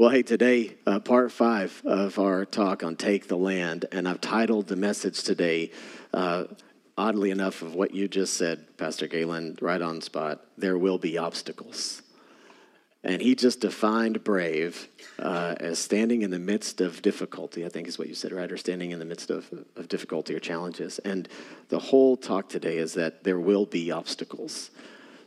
Well, hey, today, uh, part five of our talk on Take the Land, and I've titled the message today, uh, oddly enough, of what you just said, Pastor Galen, right on spot. There will be obstacles. And he just defined brave uh, as standing in the midst of difficulty, I think is what you said, right? Or standing in the midst of, of difficulty or challenges. And the whole talk today is that there will be obstacles.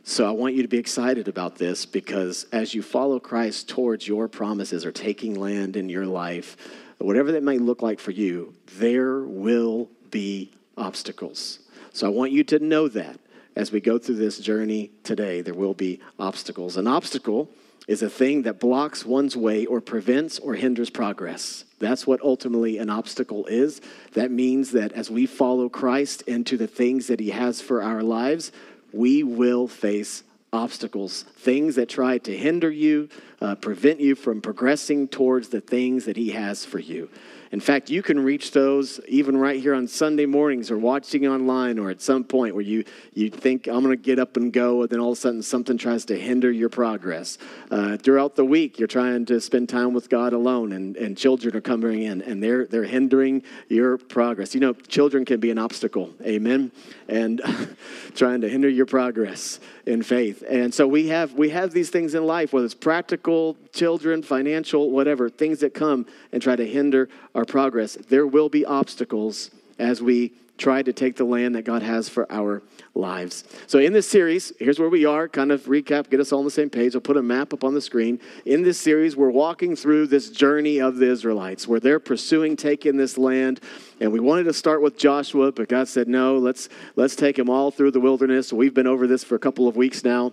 So I want you to be excited about this because as you follow Christ towards your promises or taking land in your life, whatever that may look like for you, there will be obstacles. So I want you to know that as we go through this journey today, there will be obstacles. An obstacle is a thing that blocks one's way or prevents or hinders progress. That's what ultimately an obstacle is. That means that as we follow Christ into the things that he has for our lives, we will face obstacles, things that try to hinder you, uh, prevent you from progressing towards the things that He has for you. In fact, you can reach those even right here on Sunday mornings or watching online or at some point where you, you think, I'm going to get up and go, and then all of a sudden something tries to hinder your progress. Uh, throughout the week, you're trying to spend time with God alone, and, and children are coming in, and they're, they're hindering your progress. You know, children can be an obstacle, amen? And trying to hinder your progress in faith. And so we have, we have these things in life, whether it's practical, children, financial, whatever, things that come and try to hinder our progress, there will be obstacles as we try to take the land that God has for our lives. So, in this series, here's where we are, kind of recap, get us all on the same page. I'll put a map up on the screen. In this series, we're walking through this journey of the Israelites where they're pursuing taking this land. And we wanted to start with Joshua, but God said, no, let's, let's take them all through the wilderness. We've been over this for a couple of weeks now.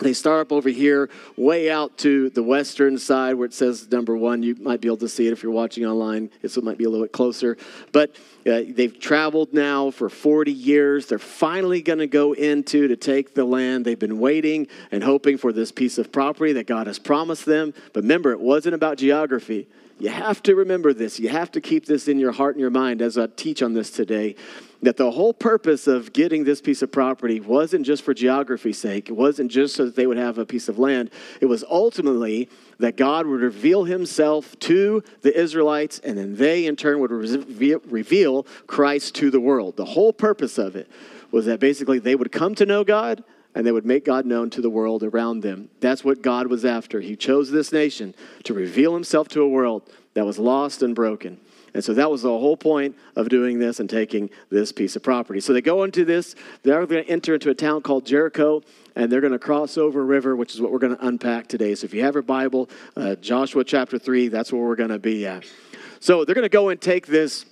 They start up over here, way out to the western side where it says number one. You might be able to see it if you're watching online. This might be a little bit closer. But uh, they've traveled now for 40 years. They're finally going to go into to take the land. They've been waiting and hoping for this piece of property that God has promised them. But remember, it wasn't about geography. You have to remember this. You have to keep this in your heart and your mind as I teach on this today that the whole purpose of getting this piece of property wasn't just for geography's sake, it wasn't just so that they would have a piece of land. It was ultimately that God would reveal himself to the Israelites, and then they in turn would reveal Christ to the world. The whole purpose of it was that basically they would come to know God and they would make God known to the world around them. That's what God was after. He chose this nation to reveal himself to a world that was lost and broken. And so that was the whole point of doing this and taking this piece of property. So they go into this, they're going to enter into a town called Jericho, and they're going to cross over a river, which is what we're going to unpack today. So if you have your Bible, uh, Joshua chapter 3, that's where we're going to be at. So they're going to go and take this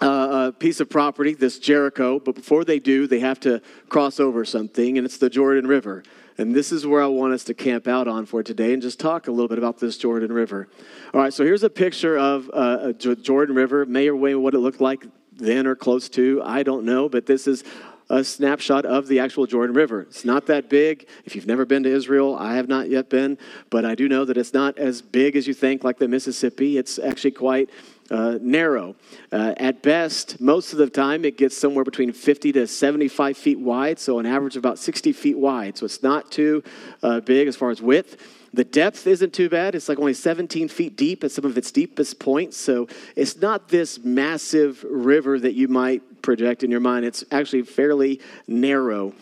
uh, piece of property, this Jericho, but before they do, they have to cross over something, and it's the Jordan River. And this is where I want us to camp out on for today and just talk a little bit about this Jordan River. All right, so here's a picture of uh, Jordan River. May or may what it looked like then or close to, I don't know, but this is a snapshot of the actual Jordan River. It's not that big. If you've never been to Israel, I have not yet been, but I do know that it's not as big as you think, like the Mississippi. It's actually quite uh, narrow. Uh, at best, most of the time, it gets somewhere between 50 to 75 feet wide, so an average of about 60 feet wide. So it's not too uh, big as far as width. The depth isn't too bad. It's like only 17 feet deep at some of its deepest points. So it's not this massive river that you might project in your mind. It's actually fairly narrow.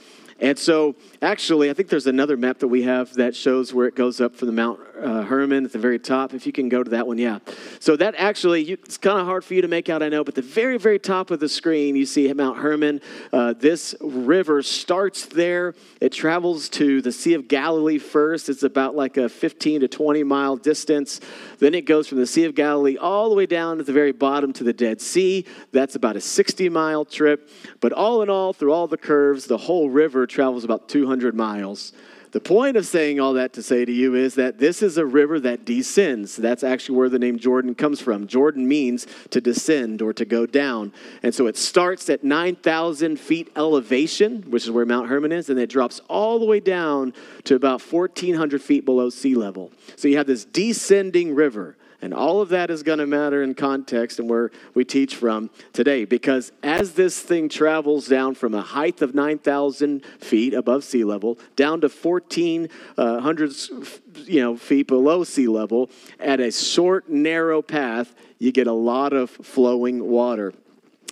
And so, actually, I think there's another map that we have that shows where it goes up from the Mount uh, Hermon at the very top. If you can go to that one, yeah. So that actually, you, it's kind of hard for you to make out, I know, but the very, very top of the screen, you see Mount Hermon. Uh, this river starts there. It travels to the Sea of Galilee first. It's about like a 15 to 20 mile distance. Then it goes from the Sea of Galilee all the way down to the very bottom to the Dead Sea. That's about a 60 mile trip. But all in all, through all the curves, the whole river travels about 200 miles. The point of saying all that to say to you is that this is a river that descends. That's actually where the name Jordan comes from. Jordan means to descend or to go down. And so it starts at 9,000 feet elevation, which is where Mount Hermon is, and it drops all the way down to about 1,400 feet below sea level. So you have this descending river. And all of that is going to matter in context and where we teach from today. Because as this thing travels down from a height of 9,000 feet above sea level down to 1,400 uh, you know, feet below sea level at a short, narrow path, you get a lot of flowing water.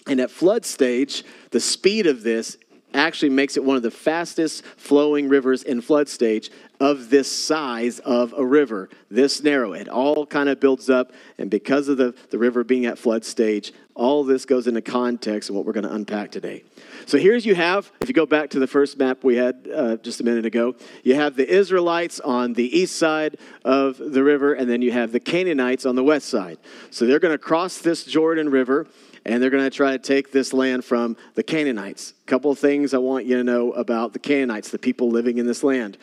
And at flood stage, the speed of this actually makes it one of the fastest flowing rivers in flood stage of this size of a river, this narrow. It all kind of builds up, and because of the, the river being at flood stage, all this goes into context of what we're going to unpack today. So here's you have, if you go back to the first map we had uh, just a minute ago, you have the Israelites on the east side of the river, and then you have the Canaanites on the west side. So they're going to cross this Jordan River and they're going to try to take this land from the Canaanites. A couple of things I want you to know about the Canaanites, the people living in this land.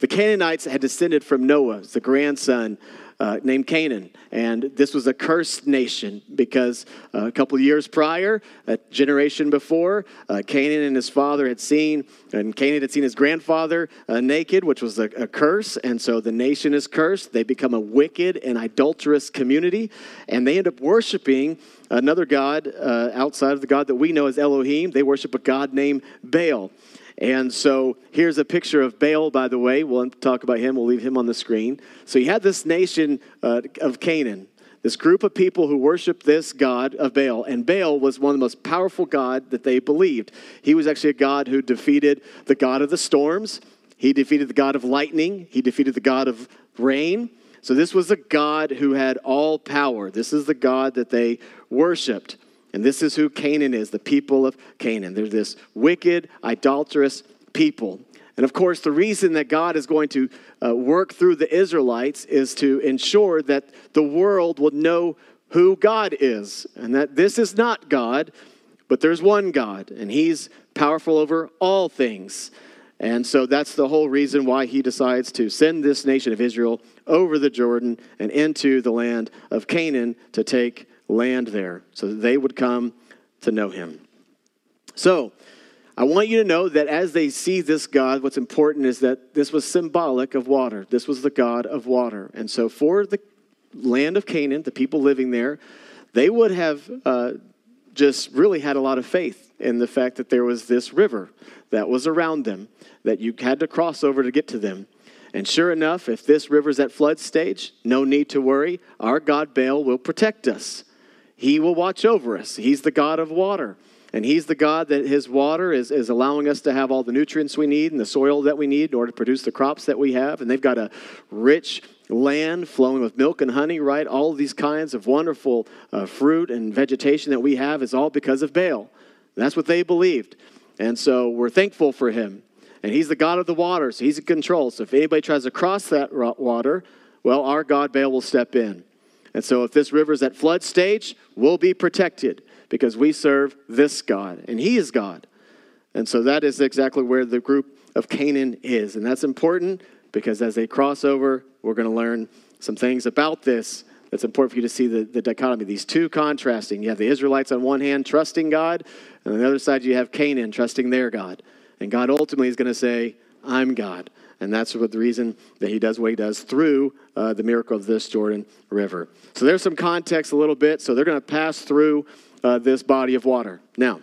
The Canaanites had descended from Noah, the grandson uh, named Canaan. And this was a cursed nation because uh, a couple years prior, a generation before, uh, Canaan and his father had seen, and Canaan had seen his grandfather uh, naked, which was a, a, curse. And so the nation is cursed. They become a wicked and idolatrous community, and they end up worshiping another God uh, outside of the God that we know as Elohim. They worship a God named Baal. And so here's a picture of Baal, by the way. We'll talk about him. We'll leave him on the screen. So you had this nation uh, of Canaan, this group of people who worshiped this god of Baal. And Baal was one of the most powerful god that they believed. He was actually a god who defeated the god of the storms. He defeated the god of lightning. He defeated the god of rain. So this was a God who had all power. This is the God that they worshiped. And this is who Canaan is, the people of Canaan. They're this wicked, idolatrous people. And of course, the reason that God is going to uh, work through the Israelites is to ensure that the world will know who God is and that this is not God, but there's one God, and He's powerful over all things. And so that's the whole reason why he decides to send this nation of Israel over the Jordan and into the land of Canaan to take land there so that they would come to know him. So, I want you to know that as they see this God, what's important is that this was symbolic of water. This was the God of water. And so, for the land of Canaan, the people living there, they would have uh, just really had a lot of faith in the fact that there was this river that was around them that you had to cross over to get to them. And sure enough, if this river's at flood stage, no need to worry. Our God Baal will protect us. He will watch over us. He's the God of water. And He's the God that His water is, is allowing us to have all the nutrients we need and the soil that we need in order to produce the crops that we have. And they've got a rich land flowing with milk and honey, right? All these kinds of wonderful uh, fruit and vegetation that we have is all because of Baal. That's what they believed. And so we're thankful for Him. And He's the God of the water, so He's in control. So if anybody tries to cross that water, well, our God Baal will step in. And so if this river is at flood stage, we'll be protected because we serve this God, and He is God. And so that is exactly where the group of Canaan is. And that's important because as they cross over, we're going to learn some things about this that's important for you to see the, the dichotomy. These two contrasting. You have the Israelites on one hand trusting God, and on the other side, you have Canaan trusting their God. And God ultimately is going to say, I'm God. And that's what the reason that he does what he does through uh, the miracle of this Jordan River. So there's some context a little bit. So they're going to pass through uh, this body of water. Now,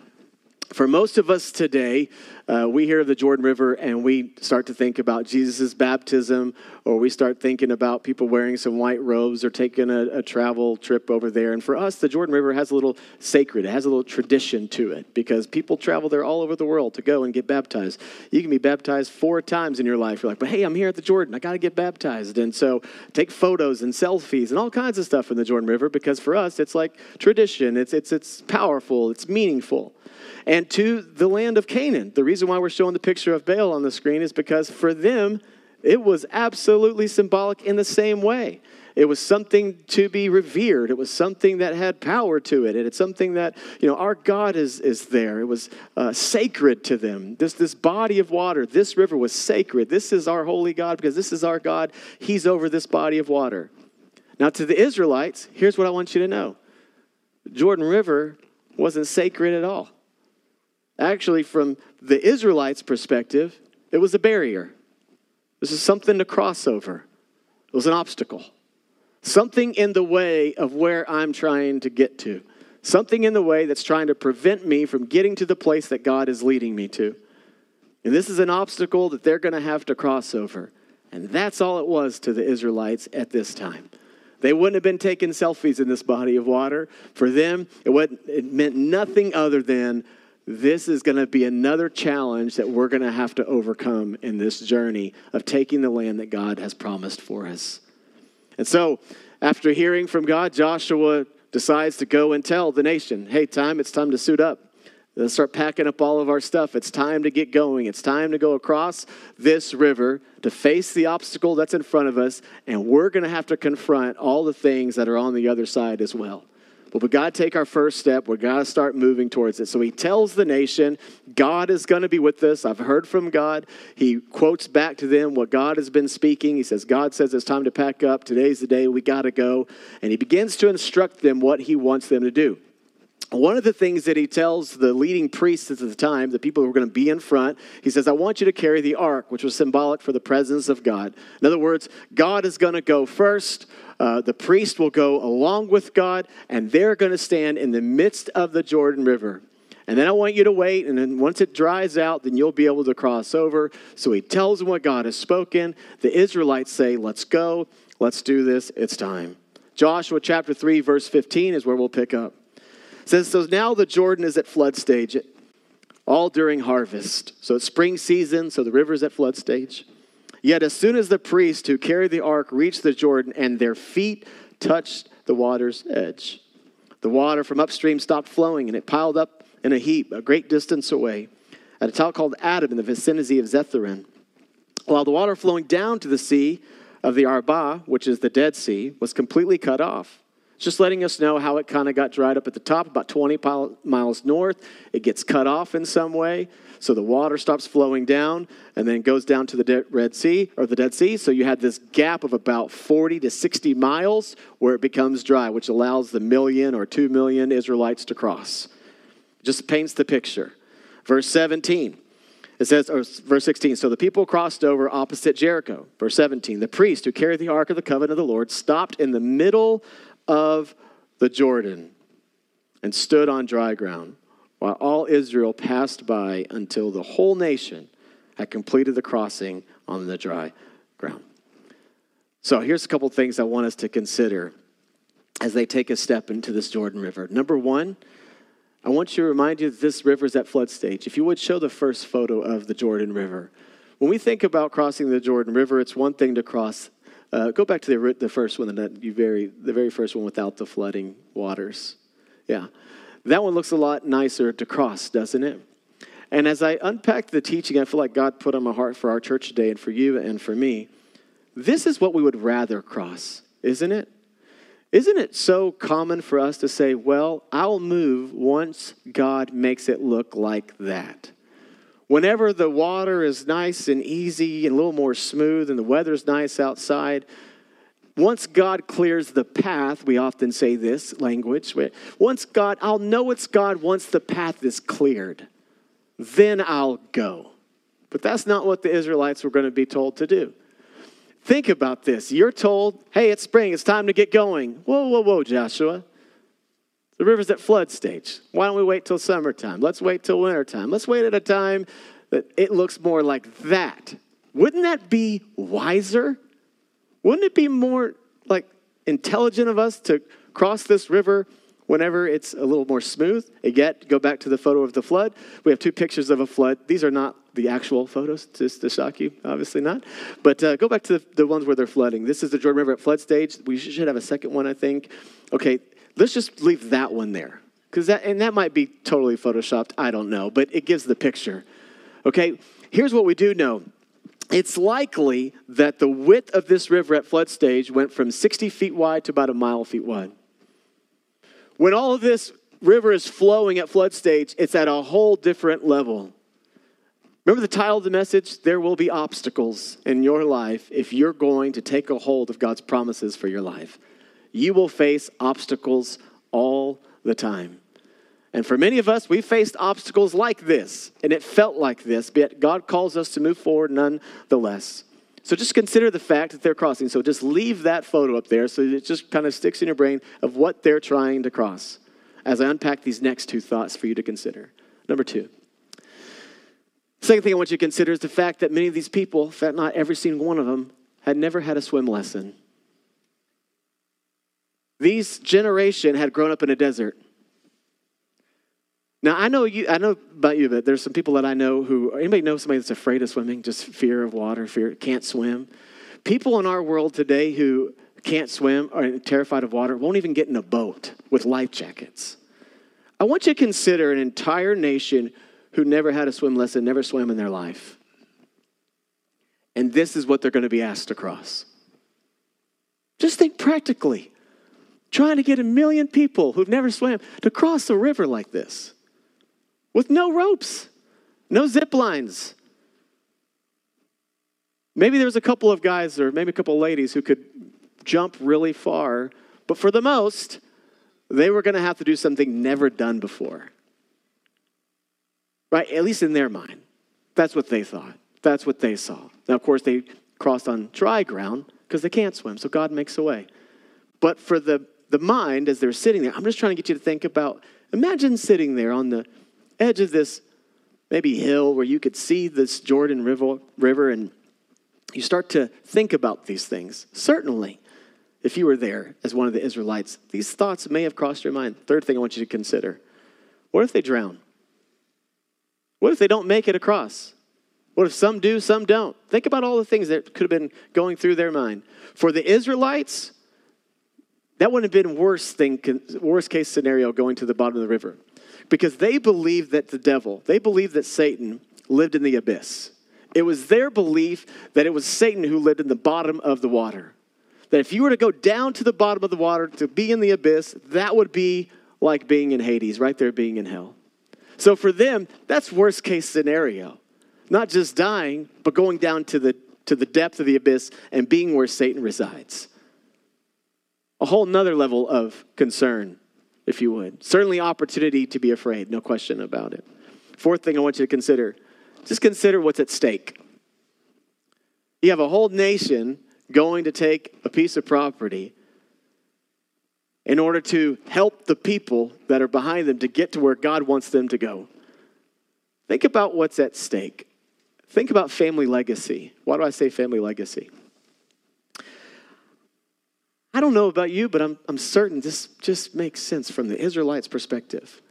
for most of us today, uh, we hear of the Jordan River and we start to think about Jesus' baptism, or we start thinking about people wearing some white robes or taking a, a, travel trip over there. And for us, the Jordan River has a little sacred, it has a little tradition to it because people travel there all over the world to go and get baptized. You can be baptized four times in your life. You're like, but hey, I'm here at the Jordan, I got to get baptized. And so take photos and selfies and all kinds of stuff in the Jordan River because for us, it's like tradition, it's, it's, it's powerful, it's meaningful and to the land of Canaan. The reason why we're showing the picture of Baal on the screen is because for them, it was absolutely symbolic in the same way. It was something to be revered. It was something that had power to it. And it's something that, you know, our God is, is there. It was uh, sacred to them. This, this body of water, this river was sacred. This is our holy God because this is our God. He's over this body of water. Now, to the Israelites, here's what I want you to know Jordan River wasn't sacred at all. Actually, from the Israelites' perspective, it was a barrier. This is something to cross over. It was an obstacle, something in the way of where I'm trying to get to, something in the way that's trying to prevent me from getting to the place that God is leading me to. And this is an obstacle that they're going to have to cross over. And that's all it was to the Israelites at this time. They wouldn't have been taking selfies in this body of water. For them, it, it meant nothing other than this is going to be another challenge that we're going to have to overcome in this journey of taking the land that God has promised for us. And so, after hearing from God, Joshua decides to go and tell the nation, hey, time, it's time to suit up. Let's start packing up all of our stuff. It's time to get going. It's time to go across this river to face the obstacle that's in front of us, and we're going to have to confront all the things that are on the other side as well. But we got to take our first step. We got to start moving towards it. So he tells the nation, God is going to be with us. I've heard from God. He quotes back to them what God has been speaking. He says, God says it's time to pack up. Today's the day we got to go. And he begins to instruct them what he wants them to do. One of the things that he tells the leading priests at the time, the people who were going to be in front, he says, I want you to carry the ark, which was symbolic for the presence of God. In other words, God is going to go first. Uh, the priest will go along with God, and they're going to stand in the midst of the Jordan River. And then I want you to wait, and then once it dries out, then you'll be able to cross over. So he tells them what God has spoken. The Israelites say, Let's go, let's do this, it's time. Joshua chapter 3, verse 15 is where we'll pick up. It says, So now the Jordan is at flood stage, all during harvest. So it's spring season, so the river's at flood stage. Yet as soon as the priests who carried the ark reached the Jordan and their feet touched the water's edge, the water from upstream stopped flowing and it piled up in a heap a great distance away at a town called Adam in the vicinity of Zetharin. While the water flowing down to the sea of the Arabah, which is the Dead Sea, was completely cut off. Just letting us know how it kind of got dried up at the top, about 20 miles north. It gets cut off in some way. So the water stops flowing down and then goes down to the Red Sea or the Dead Sea. So you had this gap of about 40 to 60 miles where it becomes dry, which allows the million or two million Israelites to cross. Just paints the picture. Verse 17. It says, or verse 16, so the people crossed over opposite Jericho. Verse 17, the priest who carried the ark of the covenant of the Lord stopped in the middle of the Jordan and stood on dry ground while all Israel passed by until the whole nation had completed the crossing on the dry ground. So here's a couple things I want us to consider as they take a step into this Jordan River. Number one, I want you to remind you that this river is at flood stage. If you would show the first photo of the Jordan River. When we think about crossing the Jordan River, it's one thing to cross uh, go back to the, the first one, you very, the very first one without the flooding waters. Yeah. That one looks a lot nicer to cross, doesn't it? And as I unpacked the teaching, I feel like God put on my heart for our church today and for you and for me. This is what we would rather cross, isn't it? Isn't it so common for us to say, well, I'll move once God makes it look like that? Whenever the water is nice and easy and a little more smooth and the weather's nice outside, once God clears the path, we often say this language. Once God, I'll know it's God once the path is cleared. Then I'll go. But that's not what the Israelites were going to be told to do. Think about this. You're told, hey, it's spring, it's time to get going. Whoa, whoa, whoa, Joshua. The river's at flood stage. Why don't we wait till summertime? Let's wait till wintertime. Let's wait at a time that it looks more like that. Wouldn't that be wiser? Wouldn't it be more like intelligent of us to cross this river whenever it's a little more smooth? Again, go back to the photo of the flood. We have two pictures of a flood. These are not the actual photos, just to shock you, obviously not. But uh, go back to the, the ones where they're flooding. This is the Jordan River at flood stage. We should have a second one, I think. Okay, let's just leave that one there. Because that, and that might be totally photoshopped, I don't know, but it gives the picture. Okay, here's what we do know it's likely that the width of this river at flood stage went from 60 feet wide to about a mile feet wide. When all of this river is flowing at flood stage, it's at a whole different level. Remember the title of the message? There will be obstacles in your life if you're going to take a hold of God's promises for your life. You will face obstacles all the time. And for many of us, we faced obstacles like this, and it felt like this, but God calls us to move forward nonetheless. So just consider the fact that they're crossing. So just leave that photo up there so it just kind of sticks in your brain of what they're trying to cross as I unpack these next two thoughts for you to consider. Number two. Second thing I want you to consider is the fact that many of these people, in fact, not every single one of them, had never had a swim lesson. These generation had grown up in a desert. Now I know you. I know about you, but there's some people that I know who. Anybody know somebody that's afraid of swimming? Just fear of water, fear can't swim. People in our world today who can't swim or terrified of water won't even get in a boat with life jackets. I want you to consider an entire nation who never had a swim lesson, never swam in their life. And this is what they're going to be asked to cross. Just think practically. Trying to get a million people who've never swam to cross a river like this with no ropes, no zip lines. Maybe there's a couple of guys or maybe a couple of ladies who could jump really far, but for the most, they were going to have to do something never done before. Right? At least in their mind. That's what they thought. That's what they saw. Now, of course, they crossed on dry ground because they can't swim, so God makes a way. But for the, the mind, as they're sitting there, I'm just trying to get you to think about imagine sitting there on the edge of this maybe hill where you could see this Jordan River, river and you start to think about these things. Certainly, if you were there as one of the Israelites, these thoughts may have crossed your mind. Third thing I want you to consider what if they drown? What if they don't make it across? What if some do, some don't? Think about all the things that could have been going through their mind. For the Israelites, that wouldn't have been worse thing, worst case scenario going to the bottom of the river because they believed that the devil, they believed that Satan lived in the abyss. It was their belief that it was Satan who lived in the bottom of the water. That if you were to go down to the bottom of the water to be in the abyss, that would be like being in Hades, right there being in hell. So for them, that's worst case scenario. Not just dying, but going down to the to the depth of the abyss and being where Satan resides. A whole nother level of concern if you would. Certainly, opportunity to be afraid, no question about it. Fourth thing I want you to consider just consider what's at stake. You have a whole nation going to take a piece of property in order to help the people that are behind them to get to where God wants them to go. Think about what's at stake. Think about family legacy. Why do I say family legacy? I don't know about you, but I'm, I'm certain this just makes sense from the Israelites' perspective.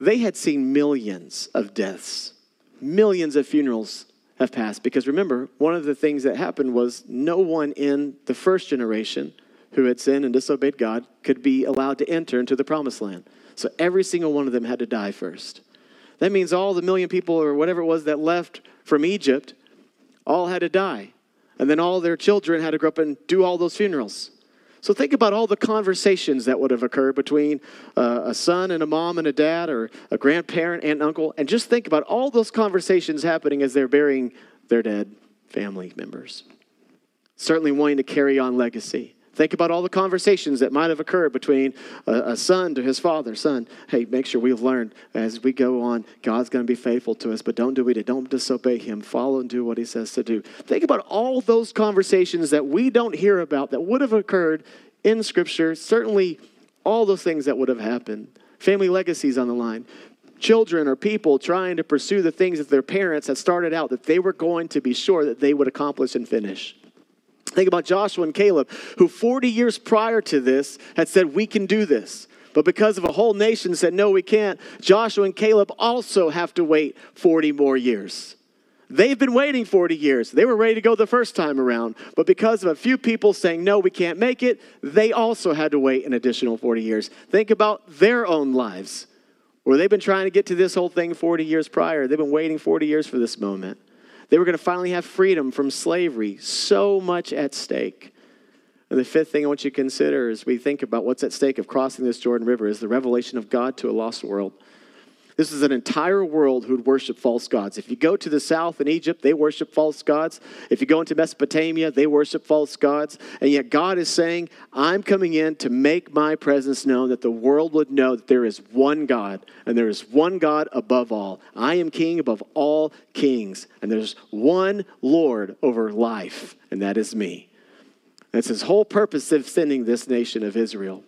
They had seen millions of deaths, millions of funerals have passed. Because remember, one of the things that happened was no one in the first generation who had sinned and disobeyed God could be allowed to enter into the promised land. So every single one of them had to die first. That means all the million people or whatever it was that left from Egypt all had to die. And then all their children had to grow up and do all those funerals. So think about all the conversations that would have occurred between uh, a son and a mom and a dad, or a grandparent and uncle, and just think about all those conversations happening as they're burying their dead family members. Certainly wanting to carry on legacy. Think about all the conversations that might have occurred between a, a, son to his father. Son, hey, make sure we've learned as we go on, God's going to be faithful to us, but don't do it. Don't disobey him. Follow and do what he says to do. Think about all those conversations that we don't hear about that would have occurred in Scripture. Certainly, all those things that would have happened. Family legacies on the line. Children or people trying to pursue the things that their parents had started out that they were going to be sure that they would accomplish and finish. Think about Joshua and Caleb, who 40 years prior to this had said, We can do this. But because of a whole nation said, No, we can't, Joshua and Caleb also have to wait 40 more years. They've been waiting 40 years. They were ready to go the first time around. But because of a few people saying, No, we can't make it, they also had to wait an additional 40 years. Think about their own lives, where they've been trying to get to this whole thing 40 years prior. They've been waiting 40 years for this moment. They were going to finally have freedom from slavery, so much at stake. And the fifth thing I want you to consider as we think about what's at stake of crossing this Jordan River is the revelation of God to a lost world. This is an entire world who would worship false gods. If you go to the south in Egypt, they worship false gods. If you go into Mesopotamia, they worship false gods. And yet God is saying, I'm coming in to make my presence known that the world would know that there is one God and there is one God above all. I am king above all kings. And there's one Lord over life, and that is me. That's his whole purpose of sending this nation of Israel.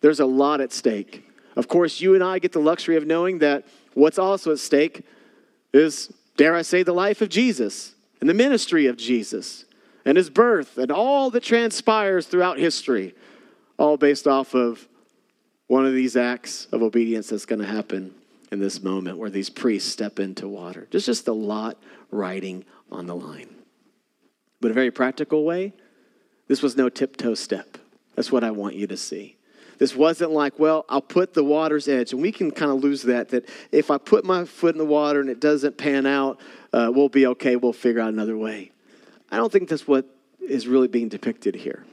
There's a lot at stake. Of course, you and I get the luxury of knowing that what's also at stake is, dare I say, the life of Jesus and the ministry of Jesus and his birth and all that transpires throughout history, all based off of one of these acts of obedience that's going to happen in this moment where these priests step into water. There's just a lot riding on the line. But a very practical way, this was no tiptoe step. That's what I want you to see. This wasn't like, well, I'll put the water's edge. And we can kind of lose that, that if I put my foot in the water and it doesn't pan out, uh, we'll be okay. We'll figure out another way. I don't think that's what is really being depicted here.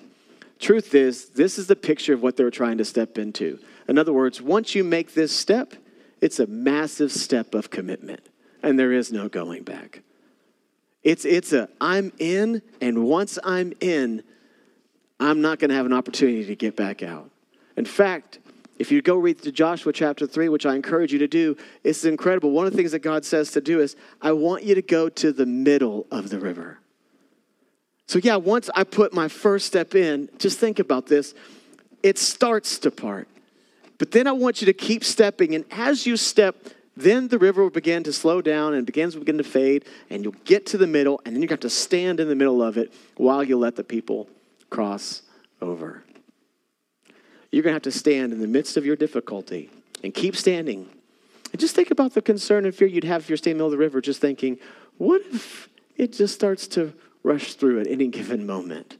Truth is, this is the picture of what they're trying to step into. In other words, once you make this step, it's a massive step of commitment, and there is no going back. It's, it's a, I'm in, and once I'm in, I'm not going to have an opportunity to get back out. In fact, if you go read to Joshua chapter 3, which I encourage you to do, it's incredible. One of the things that God says to do is, I want you to go to the middle of the river. So, yeah, once I put my first step in, just think about this. It starts to part. But then I want you to keep stepping. And as you step, then the river will begin to slow down and begins to begin to fade. And you'll get to the middle. And then you have to stand in the middle of it while you let the people cross over you're going to have to stand in the midst of your difficulty and keep standing. And just think about the concern and fear you'd have if you're standing in the middle of the river, just thinking, what if it just starts to rush through at any given moment?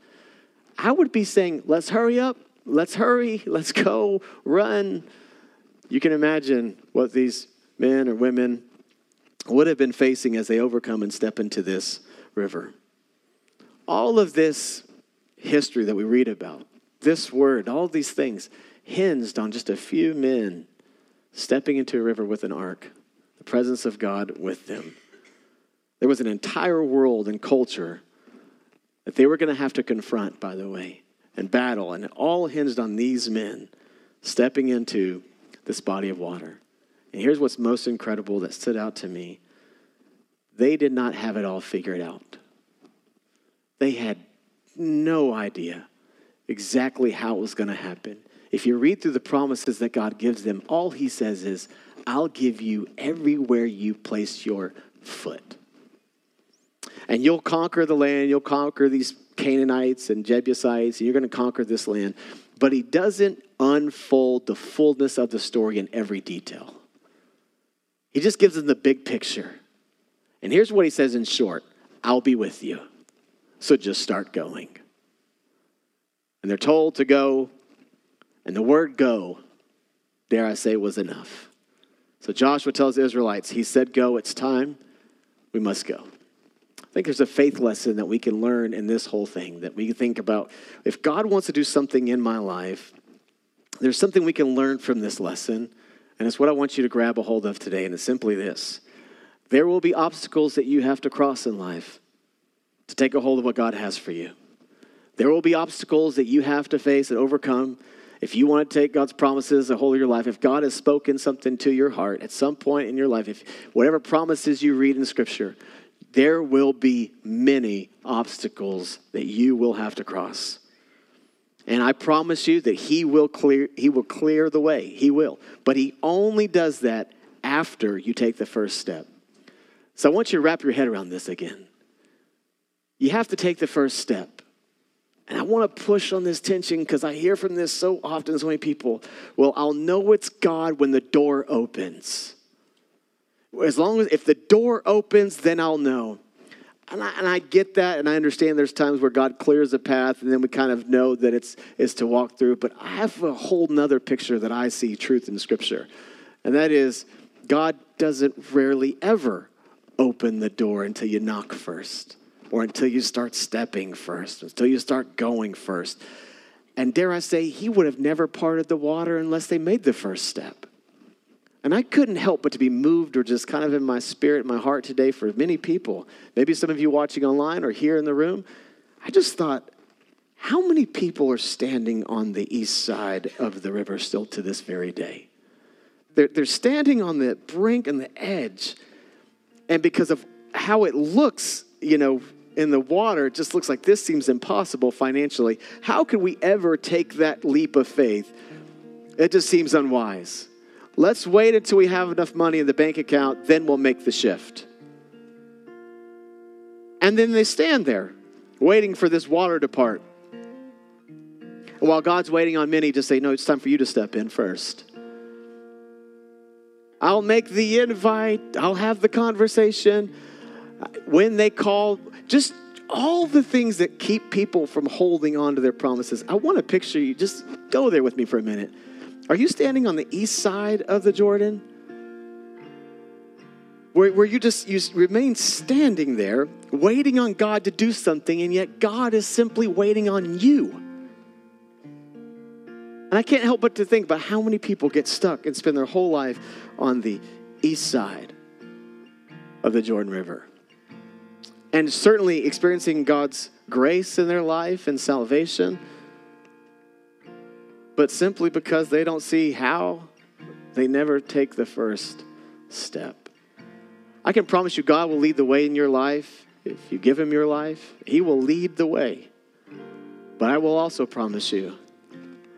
I would be saying, let's hurry up, let's hurry, let's go, run. You can imagine what these men or women would have been facing as they overcome and step into this river. All of this history that we read about this word, all these things, hinged on just a few men stepping into a river with an ark, the presence of God with them. There was an entire world and culture that they were going to have to confront, by the way, and battle, and it all hinged on these men stepping into this body of water. And here's what's most incredible that stood out to me they did not have it all figured out. They had no idea exactly how it was going to happen. If you read through the promises that God gives them, all he says is, I'll give you everywhere you place your foot. And you'll conquer the land, you'll conquer these Canaanites and Jebusites, and you're going to conquer this land. But he doesn't unfold the fullness of the story in every detail. He just gives them the big picture. And here's what he says in short I'll be with you. So just start going. And they're told to go, and the word go, dare I say, was enough. So Joshua tells the Israelites, He said, Go, it's time, we must go. I think there's a faith lesson that we can learn in this whole thing that we think about. If God wants to do something in my life, there's something we can learn from this lesson, and it's what I want you to grab a hold of today, and it's simply this there will be obstacles that you have to cross in life to take a hold of what God has for you. There will be obstacles that you have to face and overcome. If you want to take God's promises a hold of your life, if God has spoken something to your heart at some point in your life, if whatever promises you read in Scripture, there will be many obstacles that you will have to cross. And I promise you that he will clear he will clear the way. He will. But he only does that after you take the first step. So I want you to wrap your head around this again. You have to take the first step. And I want to push on this tension because I hear from this so often, so many people. Well, I'll know it's God when the door opens. As long as, if the door opens, then I'll know. And I, and I get that, and I understand there's times where God clears a path, and then we kind of know that it's, it's to walk through. But I have a whole nother picture that I see truth in Scripture. And that is, God doesn't rarely ever open the door until you knock first or until you start stepping first, until you start going first. And dare I say, he would have never parted the water unless they made the first step. And I couldn't help but to be moved or just kind of in my spirit, my heart today for many people. Maybe some of you watching online or here in the room. I just thought, how many people are standing on the east side of the river still to this very day? They're, they're standing on the brink and the edge. And because of how it looks, you know, in the water, it just looks like this seems impossible financially. How could we ever take that leap of faith? It just seems unwise. Let's wait until we have enough money in the bank account, then we'll make the shift. And then they stand there, waiting for this water to part. While God's waiting on many to say, No, it's time for you to step in first. I'll make the invite, I'll have the conversation. When they call, just all the things that keep people from holding on to their promises. I want to picture you, just go there with me for a minute. Are you standing on the east side of the Jordan? Where, where you just you remain standing there, waiting on God to do something, and yet God is simply waiting on you. And I can't help but to think about how many people get stuck and spend their whole life on the east side of the Jordan River. And certainly experiencing God's grace in their life and salvation but simply because they don't see how, they never take the first step. I can promise you, God will lead the way in your life. If you give Him your life, He will lead the way. But I will also promise you,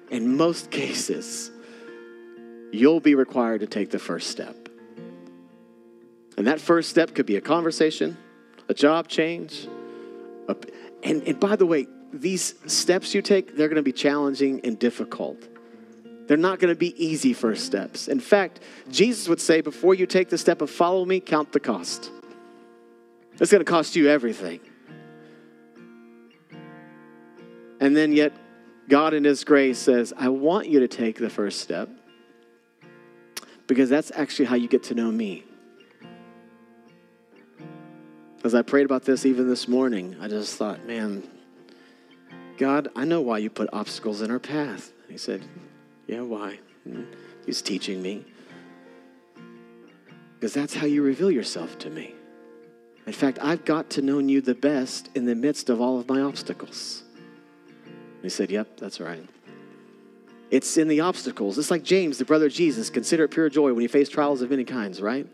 in most cases, you'll be required to take the first step. And that first step could be a conversation, a job change. A, and, and by the way, these steps you take, they're going to be challenging and difficult. They're not going to be easy first steps. In fact, Jesus would say, before you take the step of follow me, count the cost. It's going to cost you everything. And then, yet, God in His grace says, I want you to take the first step because that's actually how you get to know me. As I prayed about this even this morning, I just thought, man, God, I know why you put obstacles in our path. he said, Yeah, why? And he's teaching me. Because that's how you reveal yourself to me. In fact, I've got to know you the best in the midst of all of my obstacles. he said, Yep, that's right. It's in the obstacles. It's like James, the brother of Jesus, consider it pure joy when you face trials of many kinds, right?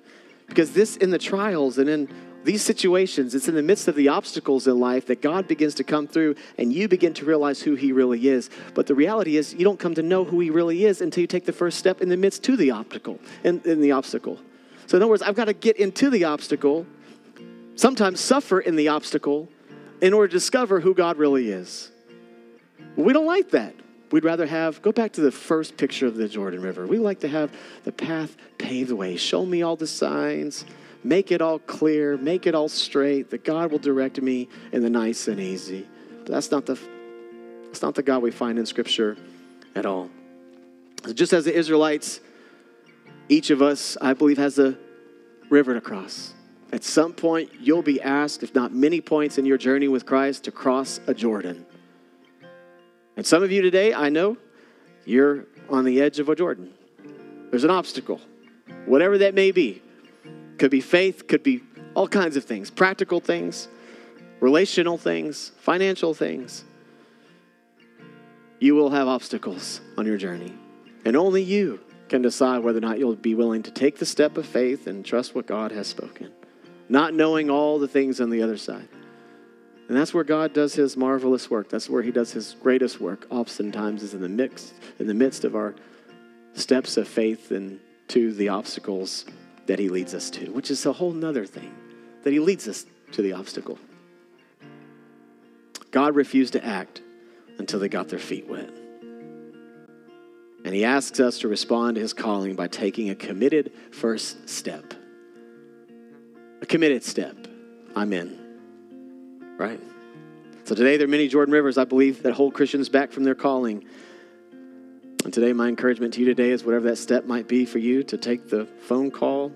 Because this in the trials and in these situations, it's in the midst of the obstacles in life that God begins to come through and you begin to realize who He really is. But the reality is, you don't come to know who He really is until you take the first step in the midst to the obstacle. In, in the obstacle. So, in other words, I've got to get into the obstacle, sometimes suffer in the obstacle, in order to discover who God really is. We don't like that. We'd rather have, go back to the first picture of the Jordan River. We like to have the path paved the way. Show me all the signs make it all clear, make it all straight, that God will direct me in the nice and easy. But that's not the that's not the God we find in Scripture at all. Just as the Israelites, each of us, I believe, has a river to cross. At some point, you'll be asked, if not many points in your journey with Christ, to cross a Jordan. And some of you today, I know, you're on the edge of a Jordan. There's an obstacle, whatever that may be. Could be faith, could be all kinds of things practical things, relational things, financial things. You will have obstacles on your journey. And only you can decide whether or not you'll be willing to take the step of faith and trust what God has spoken, not knowing all the things on the other side. And that's where God does his marvelous work. That's where he does his greatest work. Oftentimes is in the mix, in the midst of our steps of faith and to the obstacles that he leads us to, which is a whole nother thing, that he leads us to the obstacle. God refused to act until they got their feet wet. And he asks us to respond to his calling by taking a committed first step. A committed step. I'm in. Right? So today there are many Jordan Rivers, I believe, that hold Christians back from their calling. And today, my encouragement to you today is whatever that step might be for you to take the phone call,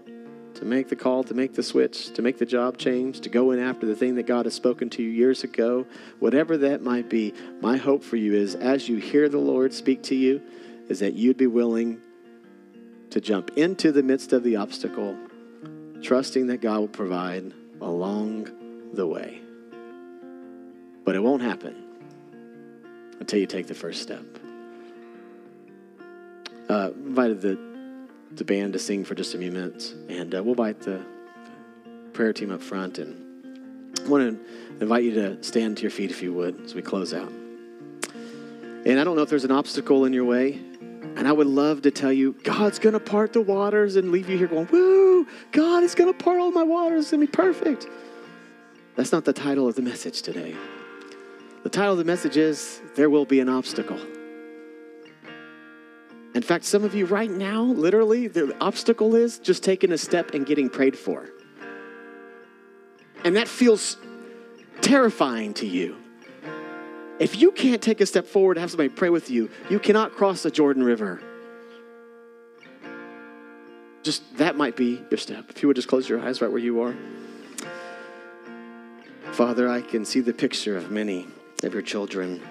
to make the call, to make the switch, to make the job change, to go in after the thing that God has spoken to you years ago, whatever that might be, my hope for you is as you hear the Lord speak to you, is that you'd be willing to jump into the midst of the obstacle, trusting that God will provide along the way. But it won't happen until you take the first step. Uh, invited the, the band to sing for just a few minutes, and uh, we'll invite the prayer team up front. And I want to invite you to stand to your feet if you would as we close out. And I don't know if there's an obstacle in your way. And I would love to tell you, God's going to part the waters and leave you here going, woo, God is going to part all my waters. To be perfect. That's not the title of the message today. The title of the message is There Will Be an Obstacle. In fact, some of you right now, literally, the obstacle is just taking a step and getting prayed for. And that feels terrifying to you. If you can't take a step forward and have somebody pray with you, you cannot cross the Jordan River. Just that might be your step. If you would just close your eyes right where you are. Father, I can see the picture of many of your children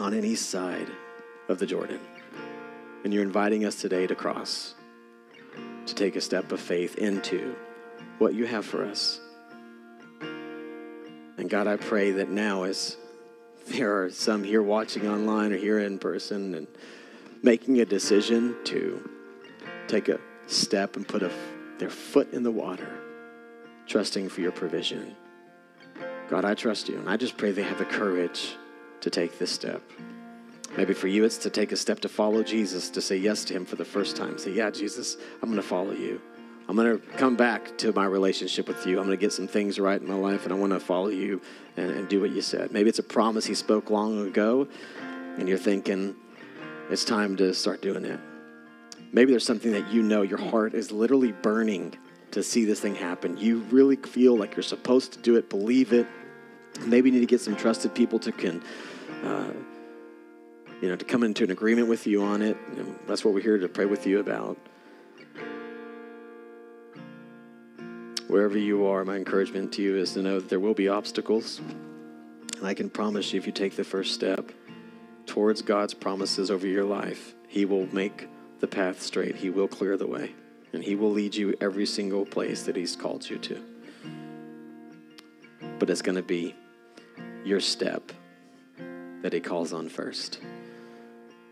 on any side of the Jordan. And you're inviting us today to cross, to take a step of faith into what you have for us. And God, I pray that now, as there are some here watching online or here in person and making a decision to take a step and put a, their foot in the water, trusting for your provision. God, I trust you, and I just pray they have the courage to take this step. Maybe for you, it's to take a step to follow Jesus, to say yes to Him for the first time. Say, Yeah, Jesus, I'm going to follow you. I'm going to come back to my relationship with you. I'm going to get some things right in my life, and I want to follow you and, and do what you said. Maybe it's a promise He spoke long ago, and you're thinking, it's time to start doing it. Maybe there's something that you know your heart is literally burning to see this thing happen. You really feel like you're supposed to do it, believe it. Maybe you need to get some trusted people to can. Uh, you know, to come into an agreement with you on it. That's what we're here to pray with you about. Wherever you are, my encouragement to you is to know that there will be obstacles. And I can promise you, if you take the first step towards God's promises over your life, He will make the path straight. He will clear the way. And He will lead you every single place that He's called you to. But it's going to be your step that He calls on first.